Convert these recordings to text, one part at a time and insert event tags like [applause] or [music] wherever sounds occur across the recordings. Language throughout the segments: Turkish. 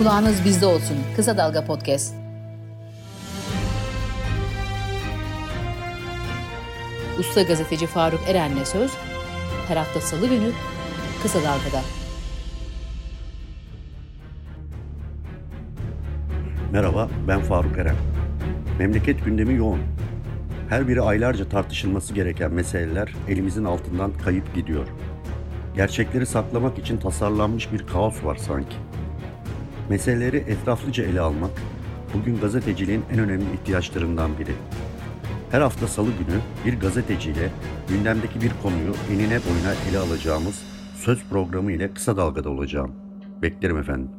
Kulağınız bizde olsun. Kısa Dalga Podcast. Usta gazeteci Faruk Eren'le söz her hafta salı günü Kısa Dalga'da. Merhaba, ben Faruk Eren. Memleket gündemi yoğun. Her biri aylarca tartışılması gereken meseleler elimizin altından kayıp gidiyor. Gerçekleri saklamak için tasarlanmış bir kaos var sanki. Meseleleri etraflıca ele almak, bugün gazeteciliğin en önemli ihtiyaçlarından biri. Her hafta salı günü bir gazeteciyle gündemdeki bir konuyu enine boyuna ele alacağımız söz programı ile kısa dalgada olacağım. Beklerim efendim.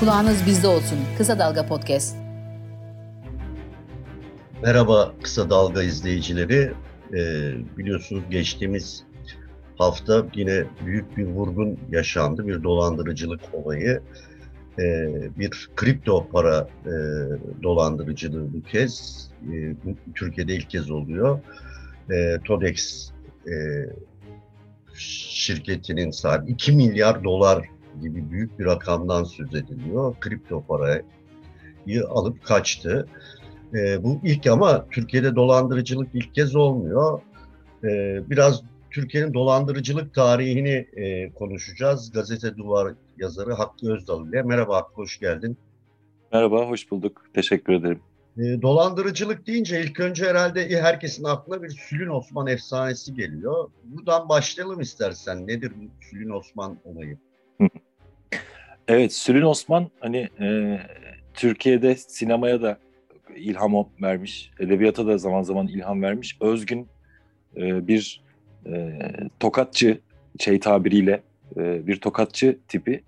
Kulağınız bizde olsun. Kısa Dalga Podcast. Merhaba Kısa Dalga izleyicileri. Ee, biliyorsunuz geçtiğimiz hafta yine büyük bir vurgun yaşandı. Bir dolandırıcılık olayı. Ee, bir kripto para e, dolandırıcılığı bu kez. E, Türkiye'de ilk kez oluyor. E, Todex şirketinin sahibi 2 milyar dolar gibi büyük bir rakamdan söz ediliyor. Kripto parayı alıp kaçtı. E, bu ilk ama Türkiye'de dolandırıcılık ilk kez olmuyor. E, biraz Türkiye'nin dolandırıcılık tarihini e, konuşacağız. Gazete Duvar yazarı Hakkı Özdal ile. Merhaba Hakkı, hoş geldin. Merhaba, hoş bulduk. Teşekkür ederim. E, dolandırıcılık deyince ilk önce herhalde herkesin aklına bir Sülün Osman efsanesi geliyor. Buradan başlayalım istersen. Nedir bu Sülün Osman olayı? [laughs] evet, Sülün Osman hani e, Türkiye'de sinemaya da ilham vermiş, edebiyata da zaman zaman ilham vermiş. Özgün e, bir e, tokatçı şey tabiriyle e, bir tokatçı tipi.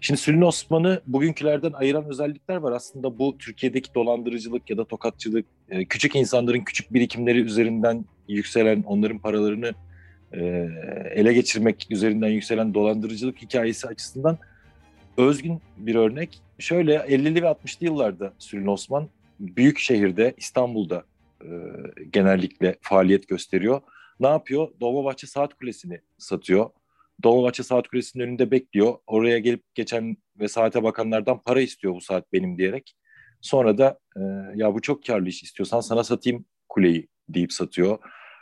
Şimdi Sülün Osman'ı bugünkülerden ayıran özellikler var. Aslında bu Türkiye'deki dolandırıcılık ya da tokatçılık, e, küçük insanların küçük birikimleri üzerinden yükselen, onların paralarını e, ele geçirmek üzerinden yükselen dolandırıcılık hikayesi açısından özgün bir örnek. Şöyle 50'li ve 60'lı yıllarda Sülün Osman büyük şehirde İstanbul'da e, genellikle faaliyet gösteriyor. Ne yapıyor? Dolmabahçe Saat Kulesi'ni satıyor. Dolmabahçe Saat Kulesi'nin önünde bekliyor. Oraya gelip geçen ve saate bakanlardan para istiyor bu saat benim diyerek. Sonra da e, ya bu çok karlı iş istiyorsan sana satayım kuleyi deyip satıyor.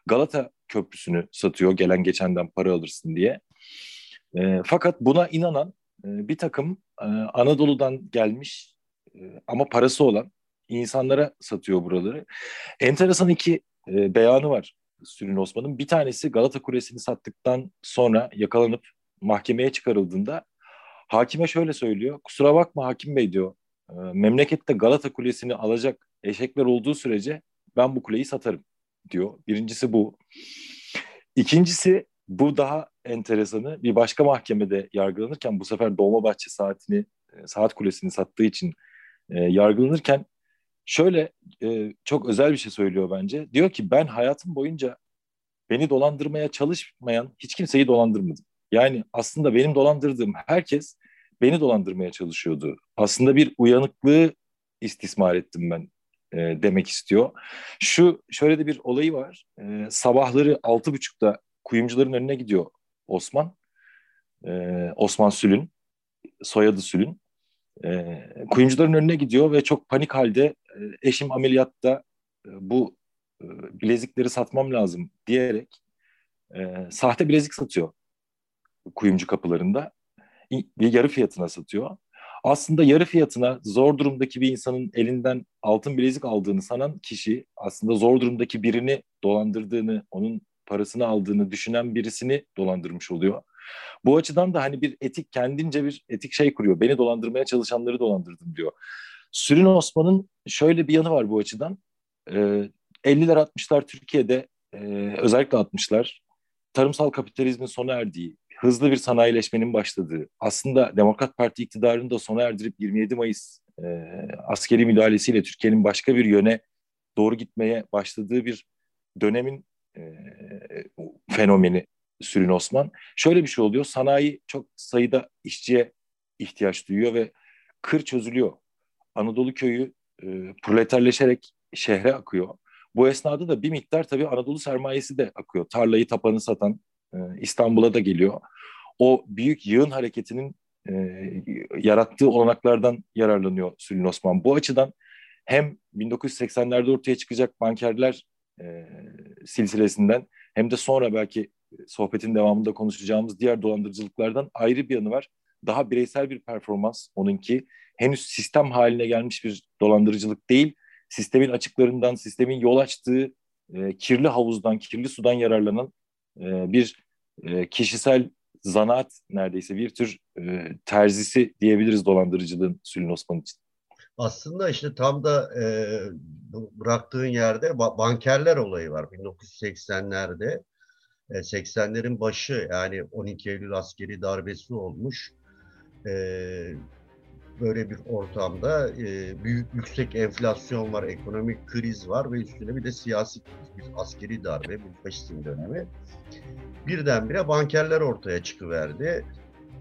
Galata Köprüsü'nü satıyor gelen geçenden para alırsın diye. E, fakat buna inanan e, bir takım e, Anadolu'dan gelmiş e, ama parası olan insanlara satıyor buraları. Enteresan iki e, beyanı var Sülün Osman'ın. Bir tanesi Galata Kulesi'ni sattıktan sonra yakalanıp mahkemeye çıkarıldığında hakime şöyle söylüyor. Kusura bakma hakim bey diyor. E, memlekette Galata Kulesi'ni alacak eşekler olduğu sürece ben bu kuleyi satarım diyor. Birincisi bu. İkincisi bu daha enteresanı bir başka mahkemede yargılanırken bu sefer Dolmabahçe saatini e, saat kulesini sattığı için e, yargılanırken şöyle e, çok özel bir şey söylüyor bence. Diyor ki ben hayatım boyunca beni dolandırmaya çalışmayan hiç kimseyi dolandırmadım. Yani aslında benim dolandırdığım herkes beni dolandırmaya çalışıyordu. Aslında bir uyanıklığı istismar ettim ben e, demek istiyor. Şu şöyle de bir olayı var. E, sabahları altı buçukta kuyumcuların önüne gidiyor Osman. E, Osman Sülün. Soyadı Sülün. E, kuyumcuların önüne gidiyor ve çok panik halde e, eşim ameliyatta e, bu e, bilezikleri satmam lazım diyerek e, sahte bilezik satıyor kuyumcu kapılarında. Bir yarı fiyatına satıyor. Aslında yarı fiyatına zor durumdaki bir insanın elinden altın bilezik aldığını sanan kişi aslında zor durumdaki birini dolandırdığını, onun parasını aldığını düşünen birisini dolandırmış oluyor. Bu açıdan da hani bir etik kendince bir etik şey kuruyor. Beni dolandırmaya çalışanları dolandırdım diyor. Sürün Osman'ın şöyle bir yanı var bu açıdan. Ee, 50'ler 60'lar Türkiye'de e, özellikle 60'lar tarımsal kapitalizmin sona erdiği, hızlı bir sanayileşmenin başladığı, aslında Demokrat Parti iktidarını da sona erdirip 27 Mayıs e, askeri müdahalesiyle Türkiye'nin başka bir yöne doğru gitmeye başladığı bir dönemin e, fenomeni Sülün Osman. Şöyle bir şey oluyor. Sanayi çok sayıda işçiye ihtiyaç duyuyor ve kır çözülüyor. Anadolu köyü e, proleterleşerek şehre akıyor. Bu esnada da bir miktar tabii Anadolu sermayesi de akıyor. Tarlayı tapanı satan e, İstanbul'a da geliyor. O büyük yığın hareketinin e, yarattığı olanaklardan yararlanıyor Sülün Osman. Bu açıdan hem 1980'lerde ortaya çıkacak bankerler e, silsilesinden hem de sonra belki sohbetin devamında konuşacağımız diğer dolandırıcılıklardan ayrı bir yanı var. Daha bireysel bir performans onunki. Henüz sistem haline gelmiş bir dolandırıcılık değil. Sistemin açıklarından, sistemin yol açtığı e, kirli havuzdan, kirli sudan yararlanan e, bir e, kişisel zanaat neredeyse bir tür e, terzisi diyebiliriz dolandırıcılığın Sülün Osman için. Aslında işte tam da e, bıraktığın yerde bankerler olayı var 1980'lerde. 80'lerin e, başı yani 12 Eylül askeri darbesi olmuş. E, böyle bir ortamda e, büyük yüksek enflasyon var, ekonomik kriz var ve üstüne bir de siyasi bir askeri darbe, bir faşizm dönemi. Birdenbire bankerler ortaya çıkıverdi.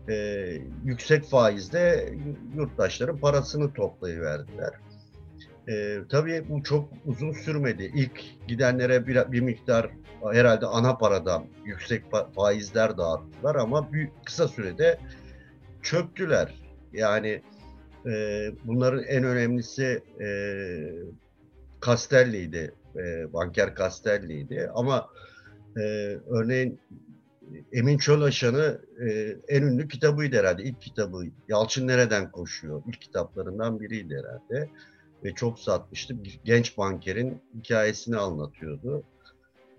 Ee, yüksek faizde yurttaşların parasını toplayıverdiler. Ee, tabii bu çok uzun sürmedi. İlk gidenlere bir, bir miktar herhalde ana paradan yüksek faizler dağıttılar ama büyük, kısa sürede çöktüler. Yani e, bunların en önemlisi e, Castelli'ydi, e, banker Castelli'ydi ama e, örneğin Emin Çolaşan'ı e, en ünlü kitabıydı herhalde. İlk kitabı Yalçın Nereden Koşuyor. İlk kitaplarından biriydi herhalde. Ve çok satmıştı. Genç bankerin hikayesini anlatıyordu.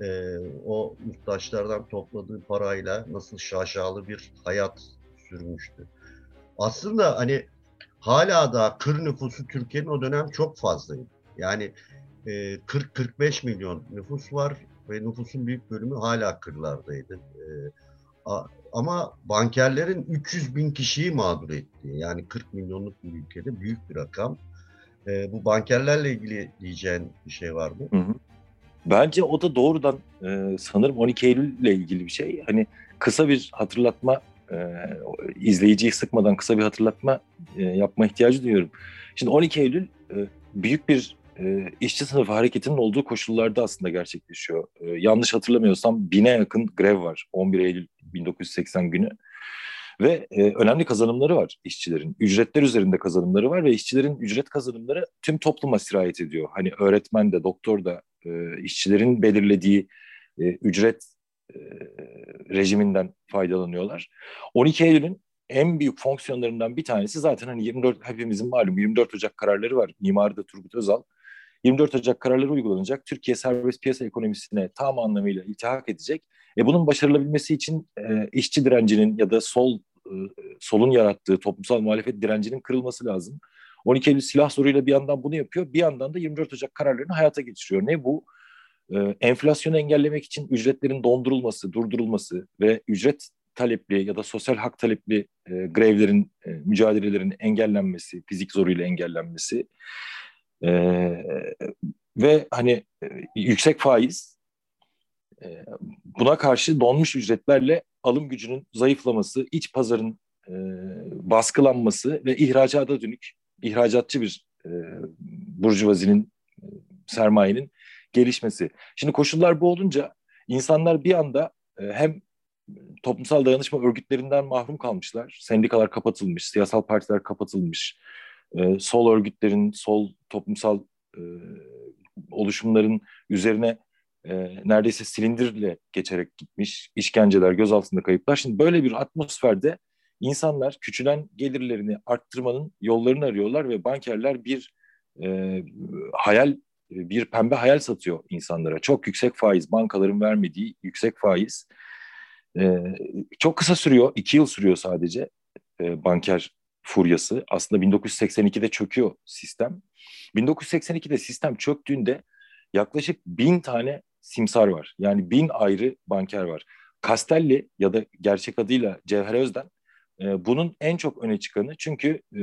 E, o yurttaşlardan topladığı parayla nasıl şaşalı bir hayat sürmüştü. Aslında hani hala da kır nüfusu Türkiye'nin o dönem çok fazlaydı. Yani e, 40-45 milyon nüfus var ve nüfusun büyük bölümü hala kırlardaydı. E, a, ama bankerlerin 300 bin kişiyi mağdur ettiği yani 40 milyonluk bir ülkede büyük bir rakam. E, bu bankerlerle ilgili diyeceğin bir şey var mı? Hı hı. Bence o da doğrudan e, sanırım 12 Eylül ile ilgili bir şey. Hani kısa bir hatırlatma e, izleyiciyi sıkmadan kısa bir hatırlatma e, yapma ihtiyacı duyuyorum. Şimdi 12 Eylül e, büyük bir e, işçi sınıfı hareketinin olduğu koşullarda aslında gerçekleşiyor. E, yanlış hatırlamıyorsam bine yakın grev var 11 Eylül 1980 günü. Ve e, önemli kazanımları var işçilerin. Ücretler üzerinde kazanımları var ve işçilerin ücret kazanımları tüm topluma sirayet ediyor. Hani öğretmen de, doktor da e, işçilerin belirlediği e, ücret e, rejiminden faydalanıyorlar. 12 Eylül'ün en büyük fonksiyonlarından bir tanesi zaten hani 24 hepimizin malum 24 Ocak kararları var. Mimarı da Turgut Özal. 24 Ocak kararları uygulanacak. Türkiye serbest piyasa ekonomisine tam anlamıyla iltihak edecek. E bunun başarılabilmesi için e, işçi direncinin ya da sol solun yarattığı toplumsal muhalefet direncinin kırılması lazım. 12 Eylül silah zoruyla bir yandan bunu yapıyor, bir yandan da 24 Ocak kararlarını hayata geçiriyor. Ne bu? Ee, enflasyonu engellemek için ücretlerin dondurulması, durdurulması ve ücret talepli ya da sosyal hak talepli e, grevlerin, e, mücadelelerin engellenmesi, fizik zoruyla engellenmesi e, ve hani e, yüksek faiz e, buna karşı donmuş ücretlerle alım gücünün zayıflaması, iç pazarın e, baskılanması ve ihracata dönük ihracatçı bir e, burjuvazinin, e, sermayenin gelişmesi. Şimdi koşullar bu olunca insanlar bir anda e, hem toplumsal dayanışma örgütlerinden mahrum kalmışlar. Sendikalar kapatılmış, siyasal partiler kapatılmış. Sol örgütlerin, sol toplumsal oluşumların üzerine e, neredeyse silindirle geçerek gitmiş. işkenceler, gözaltında kayıplar. Şimdi böyle bir atmosferde insanlar küçülen gelirlerini arttırmanın yollarını arıyorlar ve bankerler bir e, hayal bir pembe hayal satıyor insanlara. Çok yüksek faiz, bankaların vermediği yüksek faiz. E, çok kısa sürüyor, iki yıl sürüyor sadece e, banker furyası. Aslında 1982'de çöküyor sistem. 1982'de sistem çöktüğünde yaklaşık bin tane simsar var. Yani bin ayrı banker var. Castelli ya da gerçek adıyla Cevher Özden e, bunun en çok öne çıkanı çünkü e,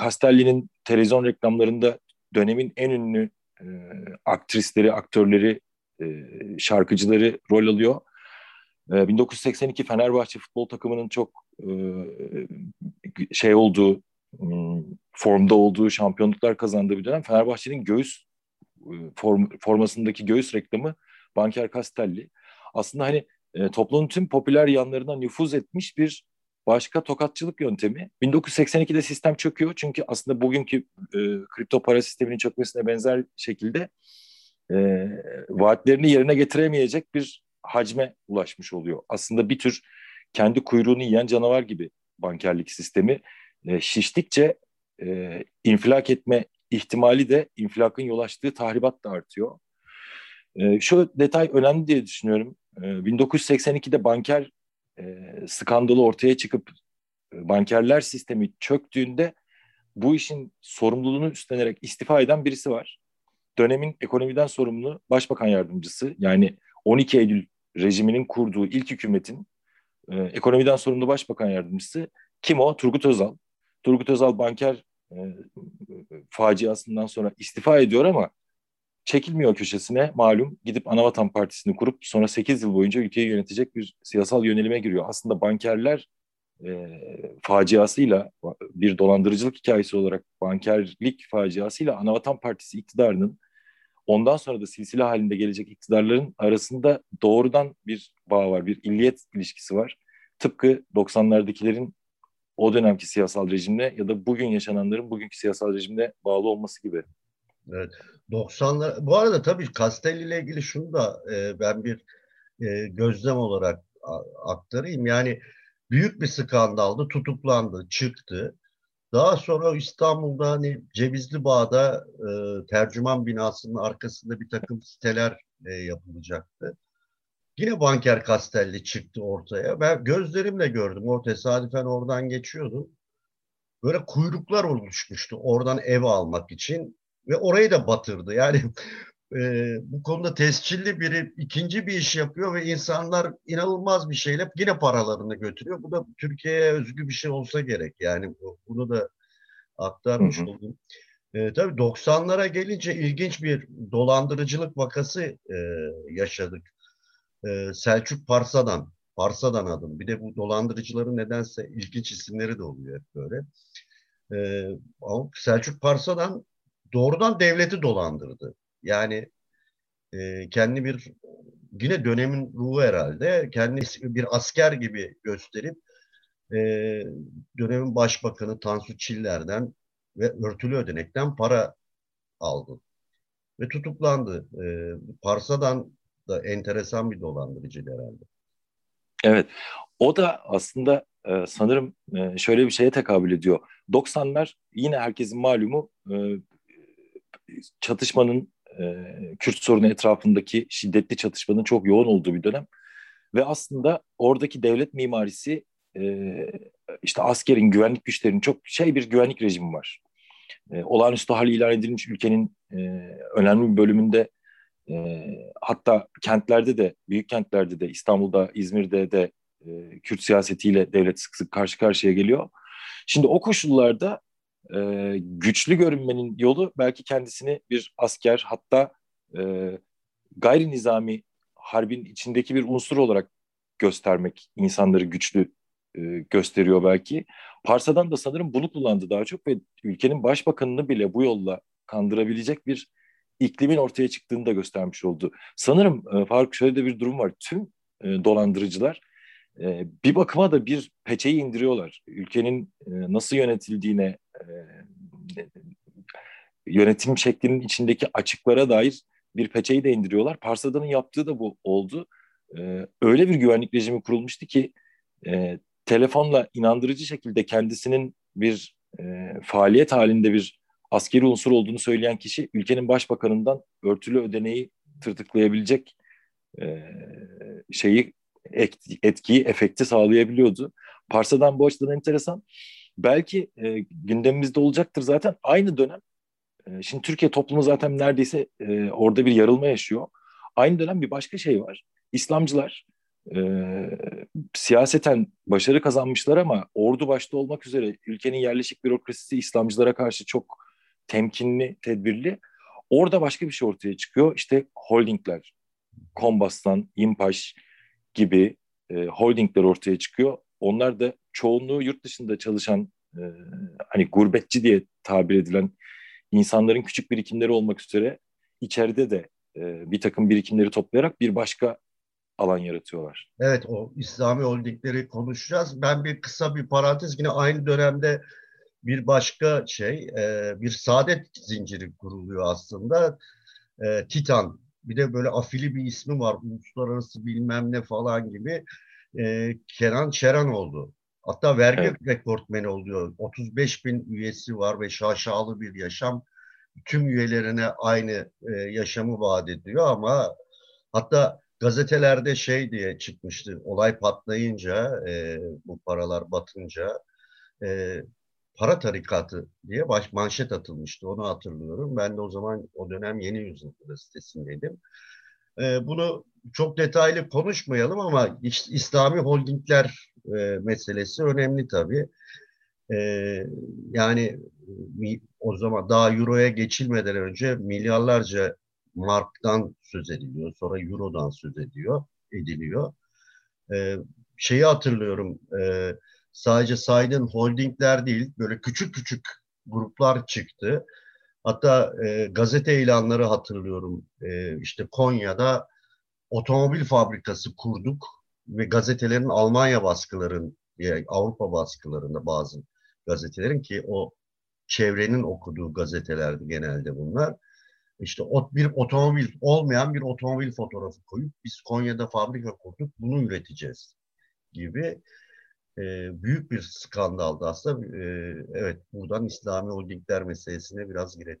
Castelli'nin televizyon reklamlarında dönemin en ünlü e, aktrisleri, aktörleri, e, şarkıcıları rol alıyor. E, 1982 Fenerbahçe futbol takımının çok e, şey olduğu, formda olduğu, şampiyonluklar kazandığı bir dönem Fenerbahçe'nin göğüs e, form, formasındaki göğüs reklamı Banker Castelli. Aslında hani e, toplumun tüm popüler yanlarına nüfuz etmiş bir başka tokatçılık yöntemi. 1982'de sistem çöküyor çünkü aslında bugünkü e, kripto para sisteminin çökmesine benzer şekilde e, vaatlerini yerine getiremeyecek bir hacme ulaşmış oluyor. Aslında bir tür kendi kuyruğunu yiyen canavar gibi bankerlik sistemi e, şiştikçe e, infilak etme ihtimali de infilakın yol açtığı tahribat da artıyor. E, şu detay önemli diye düşünüyorum. E, 1982'de banker e, skandalı ortaya çıkıp e, bankerler sistemi çöktüğünde bu işin sorumluluğunu üstlenerek istifa eden birisi var. Dönemin ekonomiden sorumlu başbakan yardımcısı yani 12 Eylül rejiminin kurduğu ilk hükümetin e, ekonomiden sorumlu başbakan yardımcısı kim o? Turgut Özal. Turgut Özal banker e, faciasından sonra istifa ediyor ama çekilmiyor köşesine malum gidip Anavatan Partisi'ni kurup sonra 8 yıl boyunca ülkeyi yönetecek bir siyasal yönelime giriyor. Aslında bankerler e, faciasıyla bir dolandırıcılık hikayesi olarak bankerlik faciasıyla Anavatan Partisi iktidarının ondan sonra da silsile halinde gelecek iktidarların arasında doğrudan bir bağ var, bir illiyet ilişkisi var. Tıpkı 90'lardakilerin o dönemki siyasal rejimle ya da bugün yaşananların bugünkü siyasal rejimle bağlı olması gibi. Evet. 90'lar bu arada tabii Castelli ile ilgili şunu da e, ben bir e, gözlem olarak aktarayım. Yani büyük bir skandaldı, tutuklandı, çıktı. Daha sonra İstanbul'da hani Cevizli Bağ'da e, tercüman binasının arkasında bir takım siteler e, yapılacaktı. Yine Banker Castelli çıktı ortaya. Ben gözlerimle gördüm. O tesadüfen oradan geçiyordum. Böyle kuyruklar oluşmuştu oradan ev almak için ve orayı da batırdı. Yani [laughs] e, bu konuda tescilli biri ikinci bir iş yapıyor ve insanlar inanılmaz bir şeyle yine paralarını götürüyor. Bu da Türkiye'ye özgü bir şey olsa gerek. Yani bunu da aktarmış hı hı. oldum. E, tabii 90'lara gelince ilginç bir dolandırıcılık vakası e, yaşadık. E, Selçuk Parsa'dan, Parsa'dan adım. Bir de bu dolandırıcıların nedense ilginç isimleri de oluyor hep böyle. E, Selçuk Parsa'dan doğrudan devleti dolandırdı. Yani e, kendi bir yine dönemin ruhu herhalde kendi bir asker gibi gösterip e, dönemin başbakanı Tansu Çiller'den ve örtülü ödenekten para aldı ve tutuklandı. E, Parsa'dan da enteresan bir dolandırıcı herhalde. Evet. O da aslında e, sanırım e, şöyle bir şeye tekabül ediyor. 90'lar yine herkesin malumu e, çatışmanın e, Kürt sorunu etrafındaki şiddetli çatışmanın çok yoğun olduğu bir dönem. Ve aslında oradaki devlet mimarisi e, işte askerin, güvenlik güçlerinin çok şey bir güvenlik rejimi var. E, olağanüstü hal ilan edilmiş ülkenin e, önemli bir bölümünde e, hatta kentlerde de, büyük kentlerde de, İstanbul'da, İzmir'de de e, Kürt siyasetiyle devlet sık sık karşı karşıya geliyor. Şimdi o koşullarda e, güçlü görünmenin yolu belki kendisini bir asker hatta e, gayri nizami harbin içindeki bir unsur olarak göstermek insanları güçlü e, gösteriyor belki. Parsa'dan da sanırım bunu kullandı daha çok ve ülkenin başbakanını bile bu yolla kandırabilecek bir iklimin ortaya çıktığını da göstermiş oldu. Sanırım e, Faruk şöyle de bir durum var. Tüm e, dolandırıcılar e, bir bakıma da bir peçeyi indiriyorlar. Ülkenin e, nasıl yönetildiğine, yönetim şeklinin içindeki açıklara dair bir peçeyi de indiriyorlar. Parsada'nın yaptığı da bu oldu. E, öyle bir güvenlik rejimi kurulmuştu ki e, telefonla inandırıcı şekilde kendisinin bir e, faaliyet halinde bir askeri unsur olduğunu söyleyen kişi ülkenin başbakanından örtülü ödeneği tırtıklayabilecek e, şeyi etkiyi, efekti sağlayabiliyordu. Parsa'dan bu açıdan enteresan. Belki e, gündemimizde olacaktır zaten. Aynı dönem, e, şimdi Türkiye toplumu zaten neredeyse e, orada bir yarılma yaşıyor. Aynı dönem bir başka şey var. İslamcılar e, siyaseten başarı kazanmışlar ama ordu başta olmak üzere ülkenin yerleşik bürokrasisi İslamcılara karşı çok temkinli, tedbirli. Orada başka bir şey ortaya çıkıyor. İşte holdingler, Kombas'tan, İmpaş gibi e, holdingler ortaya çıkıyor. Onlar da çoğunluğu yurt dışında çalışan e, hani gurbetçi diye tabir edilen insanların küçük birikimleri olmak üzere içeride de e, bir takım birikimleri toplayarak bir başka alan yaratıyorlar. Evet o İslami holdingleri konuşacağız. Ben bir kısa bir parantez yine aynı dönemde bir başka şey e, bir saadet zinciri kuruluyor aslında. E, Titan bir de böyle afili bir ismi var. Uluslararası bilmem ne falan gibi. E, Kenan Çeran oldu. Hatta vergi evet. rekortmeni oluyor. 35 bin üyesi var ve şaşalı bir yaşam. Tüm üyelerine aynı e, yaşamı vaat ediyor ama hatta gazetelerde şey diye çıkmıştı. Olay patlayınca, e, bu paralar batınca e, para tarikatı diye baş manşet atılmıştı. Onu hatırlıyorum. Ben de o zaman o dönem Yeni Yüzyıl gazetesindeydim. E, bunu çok detaylı konuşmayalım ama İslami holdingler e, meselesi önemli tabii. E, yani o zaman daha Euro'ya geçilmeden önce milyarlarca marktan söz ediliyor. Sonra Euro'dan söz ediyor, ediliyor. E, şeyi hatırlıyorum. E, sadece saydığın holdingler değil, böyle küçük küçük gruplar çıktı. Hatta e, gazete ilanları hatırlıyorum. E, işte Konya'da otomobil fabrikası kurduk ve gazetelerin Almanya baskıların, yani Avrupa baskılarında bazı gazetelerin ki o çevrenin okuduğu gazetelerdi genelde bunlar. İşte bir otomobil, olmayan bir otomobil fotoğrafı koyup biz Konya'da fabrika kurduk, bunu üreteceğiz gibi e, büyük bir skandaldı aslında. E, evet, buradan İslami holdingler meselesine biraz girelim.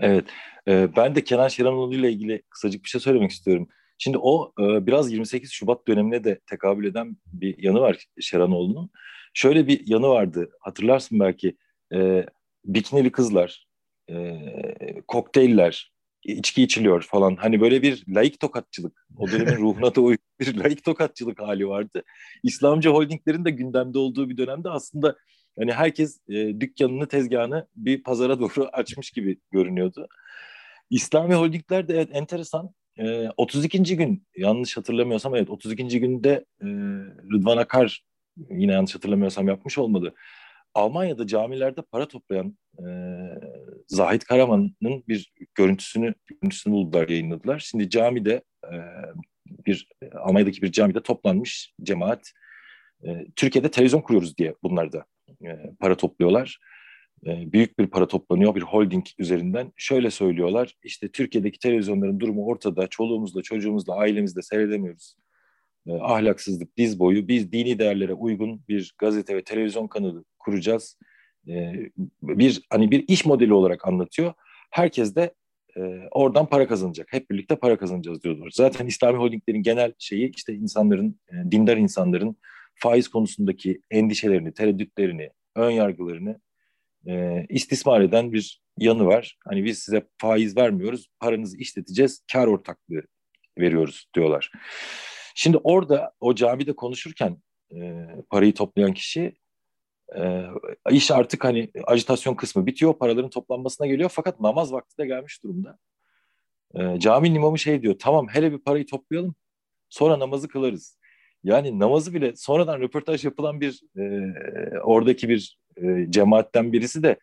Evet, e, ben de Kenan Şeranoğlu ile ilgili kısacık bir şey söylemek istiyorum. Şimdi o e, biraz 28 Şubat dönemine de tekabül eden bir yanı var Şeranoğlu'nun. Şöyle bir yanı vardı, hatırlarsın belki. E, bikinili kızlar, e, kokteyller, içki içiliyor falan. Hani böyle bir laik tokatçılık, o dönemin [laughs] ruhuna da uygun bir laik tokatçılık hali vardı. İslamcı holdinglerin de gündemde olduğu bir dönemde aslında hani herkes e, dükkanını, tezgahını bir pazara doğru [laughs] açmış gibi görünüyordu. İslami holdingler de evet enteresan. E, 32. gün yanlış hatırlamıyorsam evet 32. günde e, Rıdvan Akar yine yanlış hatırlamıyorsam yapmış olmadı. Almanya'da camilerde para toplayan e, Zahit Karaman'ın bir görüntüsünü görüntüsünü buldular, yayınladılar. Şimdi camide e, bir Almanya'daki bir camide toplanmış cemaat e, Türkiye'de televizyon kuruyoruz diye bunlar da e, para topluyorlar. E, büyük bir para toplanıyor bir holding üzerinden. Şöyle söylüyorlar işte Türkiye'deki televizyonların durumu ortada. Çoluğumuzla, çocuğumuzla, ailemizle seyredemiyoruz. E, ahlaksızlık diz boyu. Biz dini değerlere uygun bir gazete ve televizyon kanalı kuracağız. E, bir hani bir iş modeli olarak anlatıyor. Herkes de e, oradan para kazanacak. Hep birlikte para kazanacağız diyorlar. Zaten İslami holdinglerin genel şeyi işte insanların, e, dindar insanların faiz konusundaki endişelerini, tereddütlerini, ön yargılarını e, istismar eden bir yanı var. Hani biz size faiz vermiyoruz, paranızı işleteceğiz, kar ortaklığı veriyoruz diyorlar. Şimdi orada o camide konuşurken e, parayı toplayan kişi e, iş artık hani ajitasyon kısmı bitiyor, paraların toplanmasına geliyor fakat namaz vakti de gelmiş durumda. E, caminin imamı şey diyor, tamam hele bir parayı toplayalım, sonra namazı kılarız. Yani namazı bile sonradan röportaj yapılan bir e, oradaki bir e, cemaatten birisi de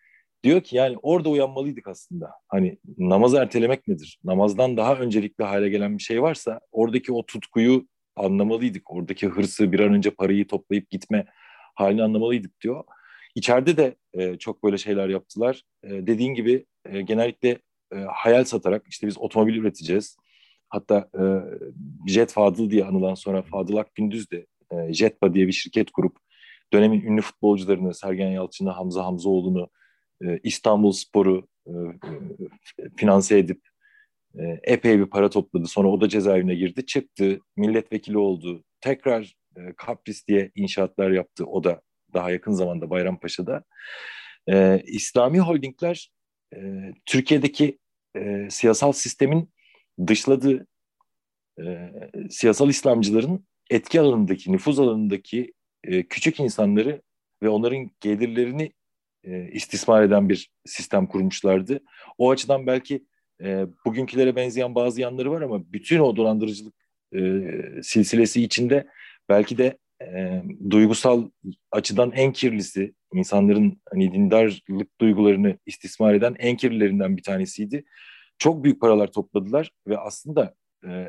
diyor ki yani orada uyanmalıydık aslında. Hani namazı ertelemek nedir? Namazdan daha öncelikli hale gelen bir şey varsa oradaki o tutkuyu anlamalıydık. Oradaki hırsı bir an önce parayı toplayıp gitme halini anlamalıydık diyor. İçeride de e, çok böyle şeyler yaptılar. E, dediğin gibi e, genellikle e, hayal satarak işte biz otomobil üreteceğiz. Hatta e, Jet Fadıl diye anılan sonra Fadıl Akgündüz de e, Jetpa diye bir şirket kurup dönemin ünlü futbolcularını Sergen Yalçın'ı, Hamza Hamzaoğlu'nu, e, İstanbul Spor'u e, e, finanse edip e, epey bir para topladı. Sonra o da cezaevine girdi, çıktı, milletvekili oldu. Tekrar e, Kapris diye inşaatlar yaptı. O da daha yakın zamanda Bayrampaşa'da. E, İslami holdingler e, Türkiye'deki e, siyasal sistemin dışladığı e, siyasal İslamcıların etki alanındaki, nüfuz alanındaki e, küçük insanları ve onların gelirlerini e, istismar eden bir sistem kurmuşlardı. O açıdan belki e, bugünkülere benzeyen bazı yanları var ama bütün o dolandırıcılık silsilesi içinde belki de duygusal açıdan en kirlisi, insanların hani dindarlık duygularını istismar eden en kirlilerinden bir tanesiydi. Çok büyük paralar topladılar ve aslında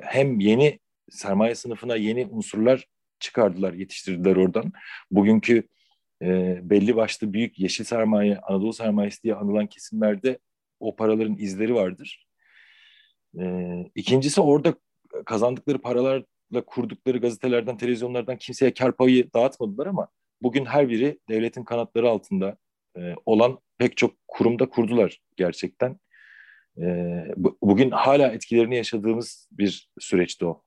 hem yeni sermaye sınıfına yeni unsurlar çıkardılar, yetiştirdiler oradan. Bugünkü e, belli başlı büyük yeşil sermaye, Anadolu sermayesi diye anılan kesimlerde o paraların izleri vardır. E, ikincisi orada kazandıkları paralarla kurdukları gazetelerden, televizyonlardan kimseye kar payı dağıtmadılar ama bugün her biri devletin kanatları altında e, olan pek çok kurumda kurdular gerçekten. E, bu, bugün hala etkilerini yaşadığımız bir süreçti o.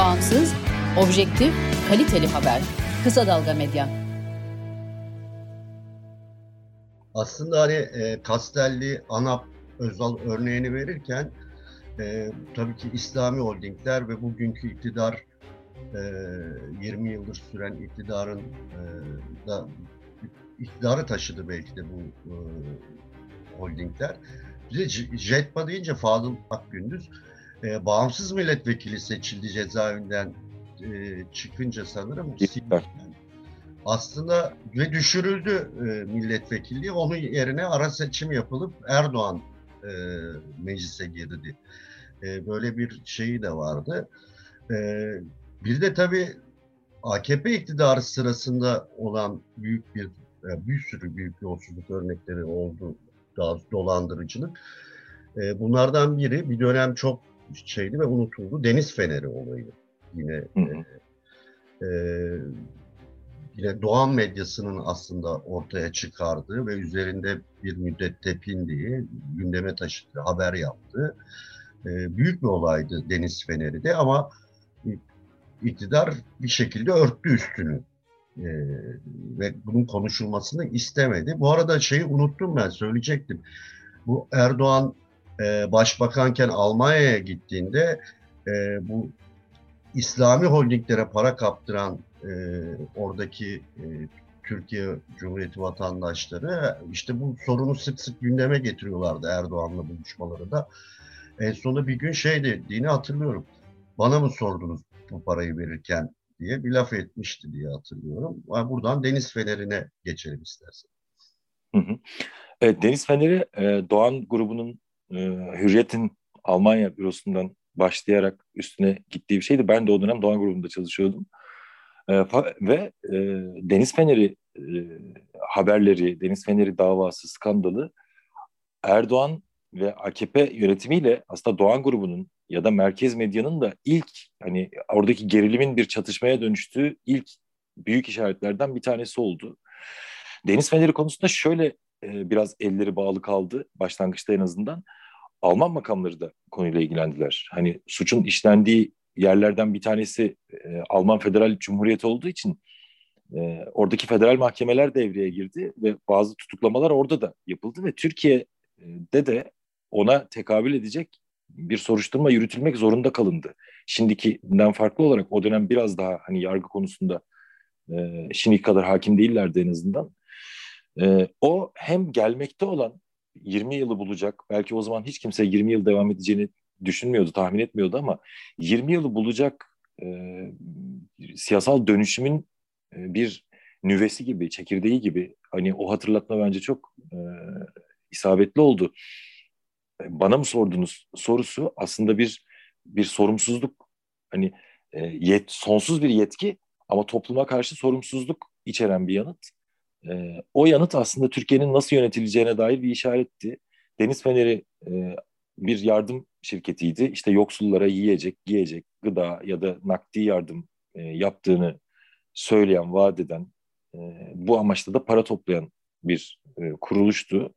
Bağımsız, objektif, kaliteli haber. Kısa Dalga Medya. Aslında hani e, Kastelli, ANAP, Özal örneğini verirken e, tabii ki İslami holdingler ve bugünkü iktidar e, 20 yıldır süren iktidarın e, da iktidarı taşıdı belki de bu e, holdingler. Bize JETMA deyince Fadıl Akgündüz e, bağımsız milletvekili seçildi cezaevinden e, çıkınca sanırım. Aslında ve düşürüldü e, milletvekilliği. Onun yerine ara seçim yapılıp Erdoğan e, meclise girdi. E, böyle bir şeyi de vardı. E, bir de tabii AKP iktidarı sırasında olan büyük bir yani bir sürü büyük yolsuzluk örnekleri oldu. Daha dolandırıcılık. E, bunlardan biri bir dönem çok şeydi ve unutuldu. Deniz Feneri olayı. Yine hı hı. E, e, yine Doğan medyasının aslında ortaya çıkardığı ve üzerinde bir müddet tepindiği, gündeme taşıdığı, haber yaptığı e, büyük bir olaydı Deniz Feneri de ama iktidar bir şekilde örttü üstünü e, ve bunun konuşulmasını istemedi. Bu arada şeyi unuttum ben söyleyecektim. Bu Erdoğan e, başbakanken Almanya'ya gittiğinde e, bu İslami holdinglere para kaptıran e, oradaki e, Türkiye Cumhuriyeti vatandaşları işte bu sorunu sık sık gündeme getiriyorlardı Erdoğan'la buluşmalarında. En sonunda bir gün şey dediğini hatırlıyorum. Bana mı sordunuz bu parayı verirken diye bir laf etmişti diye hatırlıyorum. Buradan Deniz Feneri'ne geçelim istersen. Hı hı. Evet, Deniz Feneri e, Doğan grubunun e, Hürriyet'in Almanya bürosundan başlayarak üstüne gittiği bir şeydi. Ben de o dönem Doğan grubunda çalışıyordum. E, ve e, Deniz Feneri e, haberleri, Deniz Feneri davası, skandalı Erdoğan ve AKP yönetimiyle aslında Doğan grubunun ya da merkez medyanın da ilk hani oradaki gerilimin bir çatışmaya dönüştüğü ilk büyük işaretlerden bir tanesi oldu. Deniz Feneri konusunda şöyle e, biraz elleri bağlı kaldı başlangıçta en azından. Alman makamları da konuyla ilgilendiler. Hani suçun işlendiği yerlerden bir tanesi e, Alman Federal Cumhuriyeti olduğu için e, oradaki federal mahkemeler devreye girdi ve bazı tutuklamalar orada da yapıldı ve Türkiye'de de ona tekabül edecek bir soruşturma yürütülmek zorunda kalındı. Şimdikinden farklı olarak o dönem biraz daha hani yargı konusunda e, şimdiki kadar hakim değillerdi en azından. E, o hem gelmekte olan 20 yılı bulacak, belki o zaman hiç kimse 20 yıl devam edeceğini düşünmüyordu, tahmin etmiyordu ama 20 yılı bulacak e, siyasal dönüşümün e, bir nüvesi gibi, çekirdeği gibi hani o hatırlatma bence çok e, isabetli oldu bana mı sordunuz sorusu aslında bir bir sorumsuzluk hani e, yet, sonsuz bir yetki ama topluma karşı sorumsuzluk içeren bir yanıt. E, o yanıt aslında Türkiye'nin nasıl yönetileceğine dair bir işaretti. Deniz Feneri e, bir yardım şirketiydi. İşte yoksullara yiyecek, giyecek, gıda ya da nakdi yardım e, yaptığını söyleyen, vaat eden, e, bu amaçla da para toplayan bir e, kuruluştu.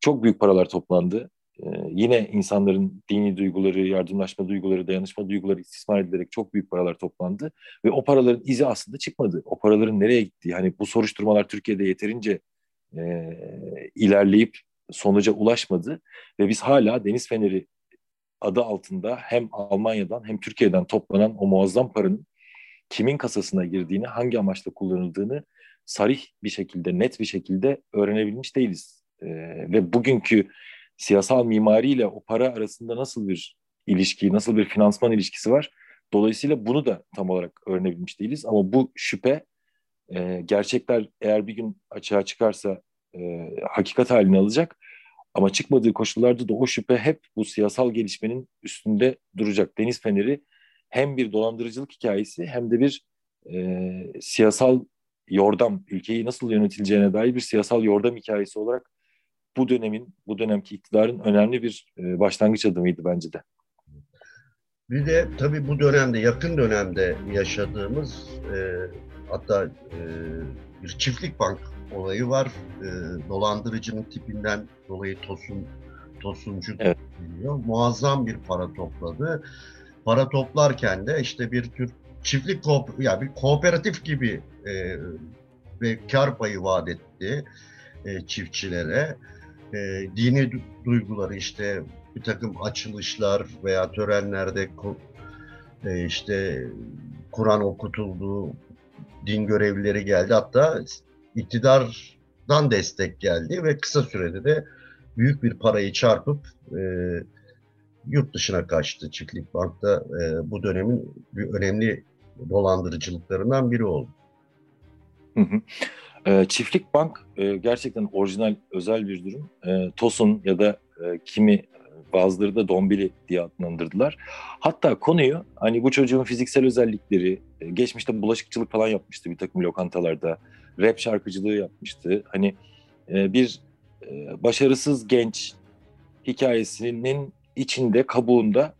Çok büyük paralar toplandı. Ee, yine insanların dini duyguları, yardımlaşma duyguları, dayanışma duyguları istismar edilerek çok büyük paralar toplandı. Ve o paraların izi aslında çıkmadı. O paraların nereye gittiği, hani bu soruşturmalar Türkiye'de yeterince e, ilerleyip sonuca ulaşmadı. Ve biz hala Deniz Feneri adı altında hem Almanya'dan hem Türkiye'den toplanan o muazzam paranın kimin kasasına girdiğini, hangi amaçla kullanıldığını sarih bir şekilde, net bir şekilde öğrenebilmiş değiliz. E, ve bugünkü siyasal mimariyle o para arasında nasıl bir ilişki, nasıl bir finansman ilişkisi var? Dolayısıyla bunu da tam olarak öğrenebilmiş değiliz. Ama bu şüphe e, gerçekler eğer bir gün açığa çıkarsa e, hakikat halini alacak. Ama çıkmadığı koşullarda da o şüphe hep bu siyasal gelişmenin üstünde duracak. Deniz Feneri hem bir dolandırıcılık hikayesi hem de bir e, siyasal yordam, ülkeyi nasıl yönetileceğine dair bir siyasal yordam hikayesi olarak bu dönemin, bu dönemki iktidarın önemli bir e, başlangıç adımıydı bence de. Bir de tabii bu dönemde, yakın dönemde yaşadığımız e, hatta e, bir çiftlik bank olayı var. E, dolandırıcının tipinden dolayı Tosun Tosuncu evet. deniyor. Muazzam bir para topladı. Para toplarken de işte bir tür çiftlik ko yani bir kooperatif gibi e, ve kar payı vaat etti e, çiftçilere. E, dini duyguları işte bir takım açılışlar veya törenlerde e, işte Kur'an okutuldu, din görevlileri geldi. Hatta iktidardan destek geldi ve kısa sürede de büyük bir parayı çarpıp e, yurt dışına kaçtı. Çiftlik Bank'ta e, bu dönemin bir önemli dolandırıcılıklarından biri oldu. Hı hı. E, Çiftlik Bank e, gerçekten orijinal, özel bir durum. E, TOS'un ya da e, kimi bazıları da Dombili diye adlandırdılar. Hatta konuyu hani bu çocuğun fiziksel özellikleri, e, geçmişte bulaşıkçılık falan yapmıştı bir takım lokantalarda, rap şarkıcılığı yapmıştı. Hani e, bir e, başarısız genç hikayesinin içinde, kabuğunda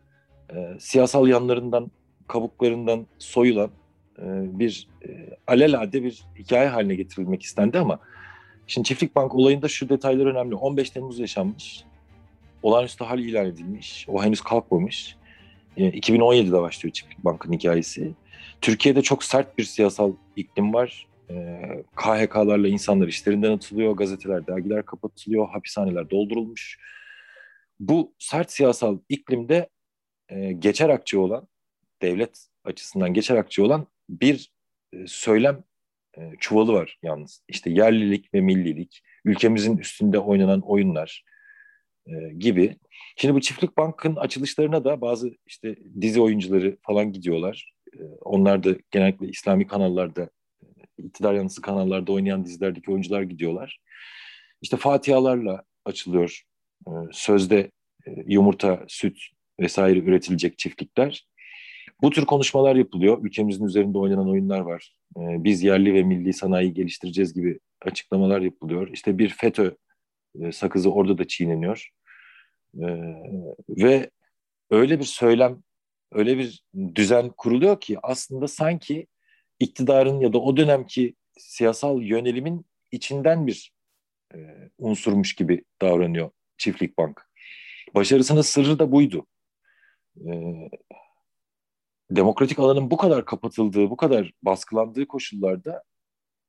siyasal yanlarından, kabuklarından soyulan bir alelade bir hikaye haline getirilmek istendi ama Şimdi Çiftlik Bank olayında şu detaylar önemli. 15 Temmuz yaşanmış olağanüstü hal ilan edilmiş. O henüz kalkmamış. Yani 2017'de başlıyor Çiftlik Bank'ın hikayesi. Türkiye'de çok sert bir siyasal iklim var. Ee, KHK'larla insanlar işlerinden atılıyor, gazeteler, dergiler kapatılıyor, hapishaneler doldurulmuş. Bu sert siyasal iklimde e, geçer akçe olan, devlet açısından geçer akçe olan bir e, söylem e, çuvalı var yalnız. İşte yerlilik ve millilik, ülkemizin üstünde oynanan oyunlar, e, gibi. Şimdi bu Çiftlik Bank'ın açılışlarına da bazı işte dizi oyuncuları falan gidiyorlar. Onlar da genellikle İslami kanallarda, iktidar yanlısı kanallarda oynayan dizilerdeki oyuncular gidiyorlar. İşte fatihalarla açılıyor. Sözde yumurta, süt vesaire üretilecek çiftlikler. Bu tür konuşmalar yapılıyor. Ülkemizin üzerinde oynanan oyunlar var. E, biz yerli ve milli sanayi geliştireceğiz gibi açıklamalar yapılıyor. İşte bir FETÖ e, sakızı orada da çiğneniyor. E, ve öyle bir söylem, öyle bir düzen kuruluyor ki aslında sanki iktidarın ya da o dönemki siyasal yönelimin içinden bir e, unsurmuş gibi davranıyor Çiftlik Bank. Başarısının sırrı da buydu. E, demokratik alanın bu kadar kapatıldığı, bu kadar baskılandığı koşullarda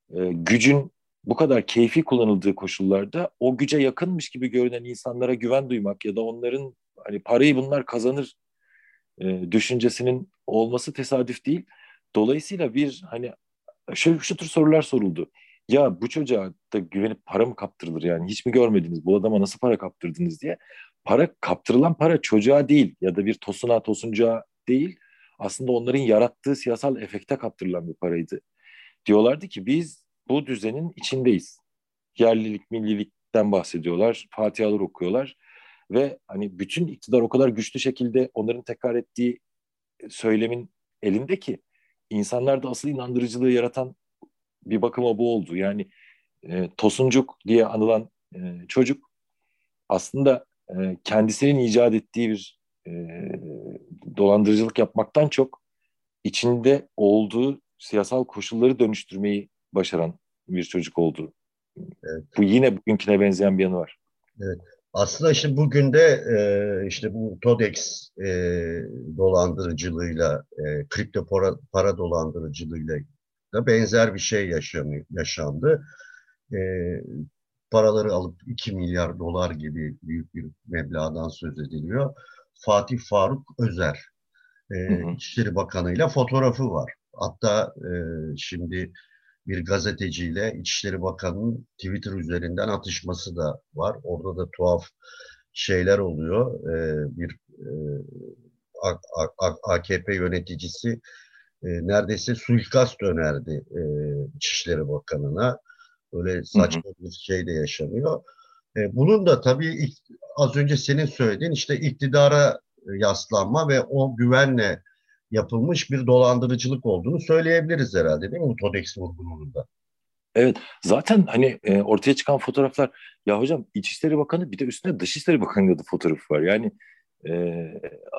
e, gücün bu kadar keyfi kullanıldığı koşullarda o güce yakınmış gibi görünen insanlara güven duymak ya da onların hani parayı bunlar kazanır e, düşüncesinin olması tesadüf değil. Dolayısıyla bir hani şu, şu tür sorular soruldu. Ya bu çocuğa da güvenip para mı kaptırılır yani hiç mi görmediniz bu adama nasıl para kaptırdınız diye. Para kaptırılan para çocuğa değil ya da bir tosuna tosuncuğa değil aslında onların yarattığı siyasal efekte kaptırılan bir paraydı. Diyorlardı ki biz bu düzenin içindeyiz. Yerlilik, millilikten bahsediyorlar, fatihalar okuyorlar ve hani bütün iktidar o kadar güçlü şekilde onların tekrar ettiği söylemin elinde ki insanlarda asıl inandırıcılığı yaratan bir bakıma bu oldu. Yani e, Tosuncuk diye anılan e, çocuk aslında e, kendisinin icat ettiği bir e, dolandırıcılık yapmaktan çok içinde olduğu siyasal koşulları dönüştürmeyi başaran bir çocuk oldu. Evet. Bu yine bugünküne benzeyen bir yanı var. Evet. Aslında işte bugün de e, işte bu TODEX e, dolandırıcılığıyla, e, kripto para, para dolandırıcılığıyla da benzer bir şey yaşanıyor, yaşandı. E, paraları alıp 2 milyar dolar gibi büyük bir meblağdan söz ediliyor. Fatih Faruk Özer, e. İçişleri Bakanı ile fotoğrafı var. Hatta e, şimdi bir gazeteciyle İçişleri Bakanı'nın Twitter üzerinden atışması da var. Orada da tuhaf şeyler oluyor. Ee, bir e, AKP yöneticisi e, neredeyse suikast önerdi e, İçişleri Bakanı'na. Böyle saçma bir şey de yaşanıyor. E, bunun da tabii az önce senin söylediğin işte iktidara yaslanma ve o güvenle yapılmış bir dolandırıcılık olduğunu söyleyebiliriz herhalde değil mi bu TODEX vurgununun da? Evet zaten hani e, ortaya çıkan fotoğraflar ya hocam İçişleri Bakanı bir de üstüne Dışişleri Bakanı'nın da fotoğrafı var. Yani e,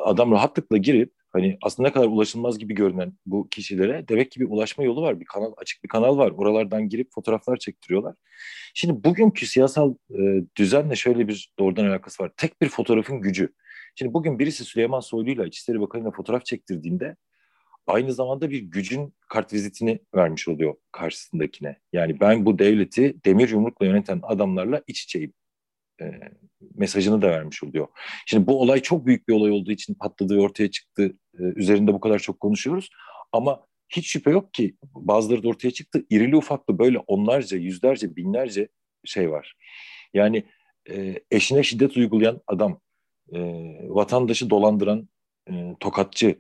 adam rahatlıkla girip hani aslında ne kadar ulaşılmaz gibi görünen bu kişilere demek ki bir ulaşma yolu var. Bir kanal açık bir kanal var. Oralardan girip fotoğraflar çektiriyorlar. Şimdi bugünkü siyasal e, düzenle şöyle bir doğrudan alakası var. Tek bir fotoğrafın gücü. Şimdi bugün birisi Süleyman Soylu'yla İçişleri Bakanı'yla fotoğraf çektirdiğinde aynı zamanda bir gücün kartvizitini vermiş oluyor karşısındakine. Yani ben bu devleti demir yumrukla yöneten adamlarla iç içeyim e, mesajını da vermiş oluyor. Şimdi bu olay çok büyük bir olay olduğu için patladığı ortaya çıktı. E, üzerinde bu kadar çok konuşuyoruz. Ama hiç şüphe yok ki bazıları da ortaya çıktı. İrili ufaklı böyle onlarca, yüzlerce, binlerce şey var. Yani e, eşine şiddet uygulayan adam, e, vatandaşı dolandıran e, tokatçı,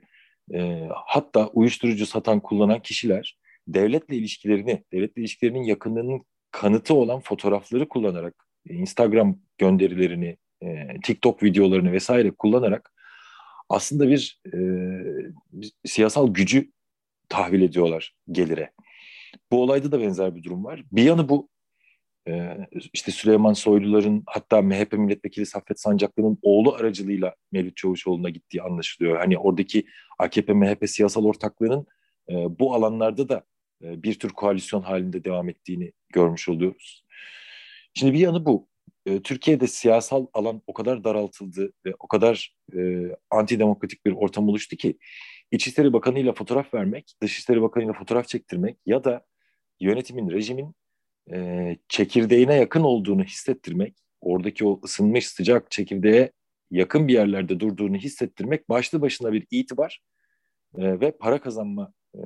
hatta uyuşturucu satan, kullanan kişiler devletle ilişkilerini, devletle ilişkilerinin yakınlığının kanıtı olan fotoğrafları kullanarak, Instagram gönderilerini, e, TikTok videolarını vesaire kullanarak aslında bir, e, bir siyasal gücü tahvil ediyorlar gelire. Bu olayda da benzer bir durum var. Bir yanı bu ee, işte Süleyman Soyluların hatta MHP milletvekili Saffet Sancaklı'nın oğlu aracılığıyla Mevlüt Çavuşoğlu'na gittiği anlaşılıyor. Hani oradaki AKP-MHP siyasal ortaklığının e, bu alanlarda da e, bir tür koalisyon halinde devam ettiğini görmüş oluyoruz. Şimdi bir yanı bu. E, Türkiye'de siyasal alan o kadar daraltıldı ve o kadar e, antidemokratik bir ortam oluştu ki İçişleri Bakanı ile fotoğraf vermek, Dışişleri Bakanı ile fotoğraf çektirmek ya da yönetimin, rejimin e, çekirdeğine yakın olduğunu hissettirmek, oradaki o ısınmış sıcak çekirdeğe yakın bir yerlerde durduğunu hissettirmek başlı başına bir itibar e, ve para kazanma e,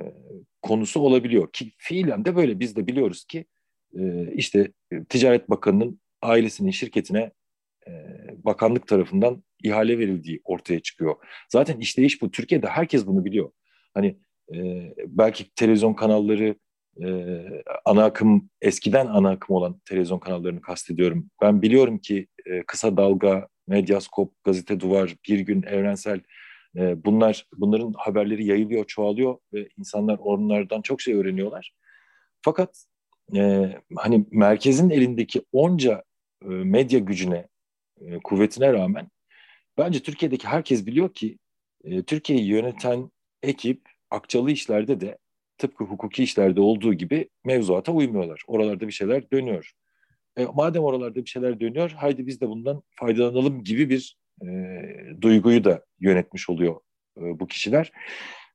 konusu olabiliyor. Ki fiilen de böyle biz de biliyoruz ki e, işte Ticaret Bakanı'nın ailesinin şirketine e, bakanlık tarafından ihale verildiği ortaya çıkıyor. Zaten işleyiş bu. Türkiye'de herkes bunu biliyor. Hani e, belki televizyon kanalları e, ana akım eskiden ana akım olan televizyon kanallarını kastediyorum. Ben biliyorum ki e, Kısa Dalga, Medyaskop, Gazete Duvar, Bir Gün, Evrensel e, bunlar bunların haberleri yayılıyor, çoğalıyor ve insanlar onlardan çok şey öğreniyorlar. Fakat e, hani merkezin elindeki onca e, medya gücüne, e, kuvvetine rağmen bence Türkiye'deki herkes biliyor ki e, Türkiye'yi yöneten ekip akçalı işlerde de tıpkı hukuki işlerde olduğu gibi mevzuata uymuyorlar. Oralarda bir şeyler dönüyor. E, madem oralarda bir şeyler dönüyor, haydi biz de bundan faydalanalım gibi bir e, duyguyu da yönetmiş oluyor e, bu kişiler.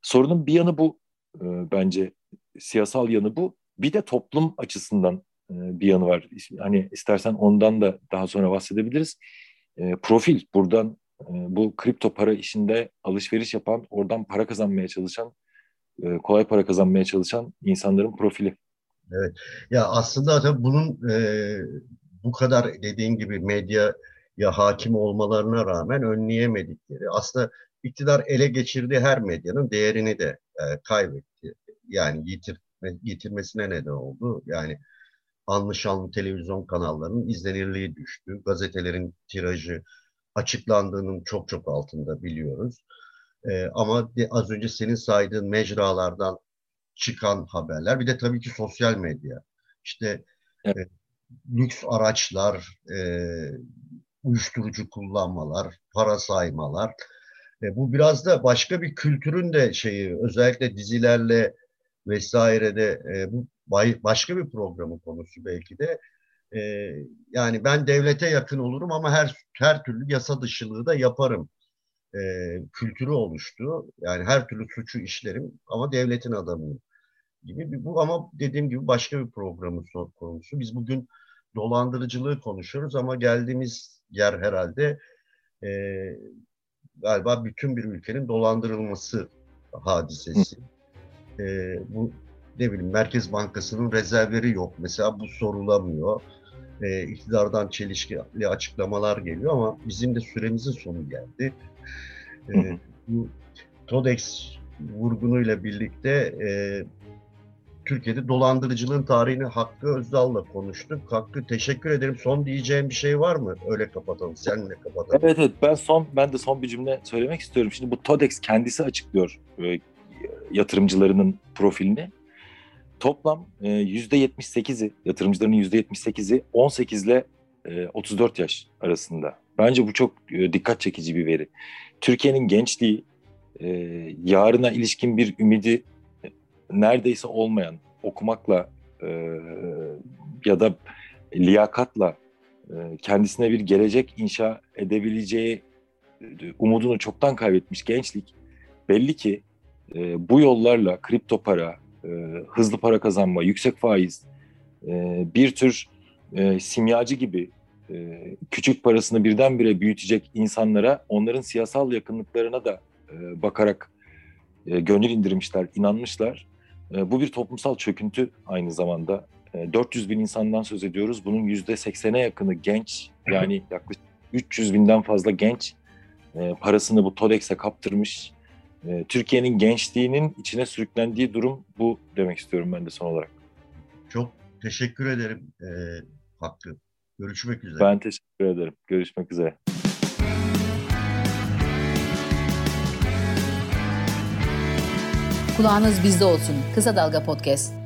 Sorunun bir yanı bu e, bence siyasal yanı bu. Bir de toplum açısından e, bir yanı var. Hani istersen ondan da daha sonra bahsedebiliriz. E, profil buradan e, bu kripto para işinde alışveriş yapan, oradan para kazanmaya çalışan e, kolay para kazanmaya çalışan insanların profili. Evet. Ya aslında tabii bunun e, bu kadar dediğin gibi medya ya hakim olmalarına rağmen önleyemedikleri aslında iktidar ele geçirdiği her medyanın değerini de e, kaybetti. Yani yitir, yitirmesine neden oldu. Yani anlı şanlı televizyon kanallarının izlenirliği düştü. Gazetelerin tirajı açıklandığının çok çok altında biliyoruz. E, ama de, az önce senin saydığın mecralardan çıkan haberler bir de tabii ki sosyal medya. İşte evet. e, lüks araçlar, e, uyuşturucu kullanmalar, para saymalar. E, bu biraz da başka bir kültürün de şeyi özellikle dizilerle vesairede e, bu başka bir programın konusu belki de. E, yani ben devlete yakın olurum ama her her türlü yasa dışılığı da yaparım e, kültürü oluştu. Yani her türlü suçu işlerim ama devletin adamıyım gibi. Bu ama dediğim gibi başka bir programın konusu. Biz bugün dolandırıcılığı konuşuyoruz ama geldiğimiz yer herhalde e, galiba bütün bir ülkenin dolandırılması hadisesi. E, bu ne bileyim Merkez Bankası'nın rezervleri yok. Mesela bu sorulamıyor. E, iktidardan çelişkili açıklamalar geliyor ama bizim de süremizin sonu geldi. E, bu TODEX vurgunuyla birlikte e, Türkiye'de dolandırıcılığın tarihini Hakkı Özdal'la konuştuk. Hakkı teşekkür ederim. Son diyeceğim bir şey var mı? Öyle kapatalım. Seninle kapatalım. Evet evet ben son ben de son bir cümle söylemek istiyorum. Şimdi bu TODEX kendisi açıklıyor yatırımcılarının profilini. Toplam e, %78'i yatırımcıların %78'i 18 ile e, 34 yaş arasında. Bence bu çok e, dikkat çekici bir veri. Türkiye'nin gençliği e, yarına ilişkin bir ümidi e, neredeyse olmayan okumakla ya da liyakatla kendisine bir gelecek inşa edebileceği umudunu çoktan kaybetmiş gençlik belli ki e, bu yollarla kripto para, e, hızlı para kazanma, yüksek faiz, e, bir tür e, simyacı gibi e, küçük parasını birdenbire büyütecek insanlara onların siyasal yakınlıklarına da e, bakarak e, gönül indirmişler, inanmışlar. E, bu bir toplumsal çöküntü aynı zamanda. E, 400 bin insandan söz ediyoruz. Bunun yüzde 80'e yakını genç. Yani [laughs] yaklaşık 300 binden fazla genç e, parasını bu TODEX'e kaptırmış. E, Türkiye'nin gençliğinin içine sürüklendiği durum bu demek istiyorum ben de son olarak. Çok teşekkür ederim e, Hakkı. Görüşmek üzere. Ben teşekkür ederim. Görüşmek üzere. Kulağınız bizde olsun. Kısa Dalga Podcast.